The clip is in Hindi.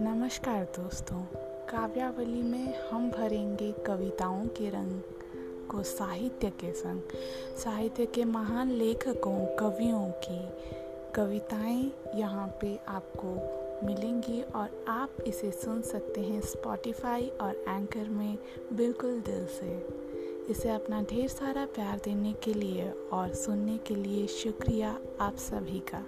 नमस्कार दोस्तों, काव्यावली में हम भरेंगे कविताओं के रंग को साहित्य के संग। साहित्य के महान लेखकों, कवियों की कविताएँ यहाँ पे आपको मिलेंगी और आप इसे सुन सकते हैं स्पॉटिफाई और एंकर में बिल्कुल दिल से। इसे अपना ढेर सारा प्यार देने के लिए और सुनने के लिए शुक्रिया आप सभी का।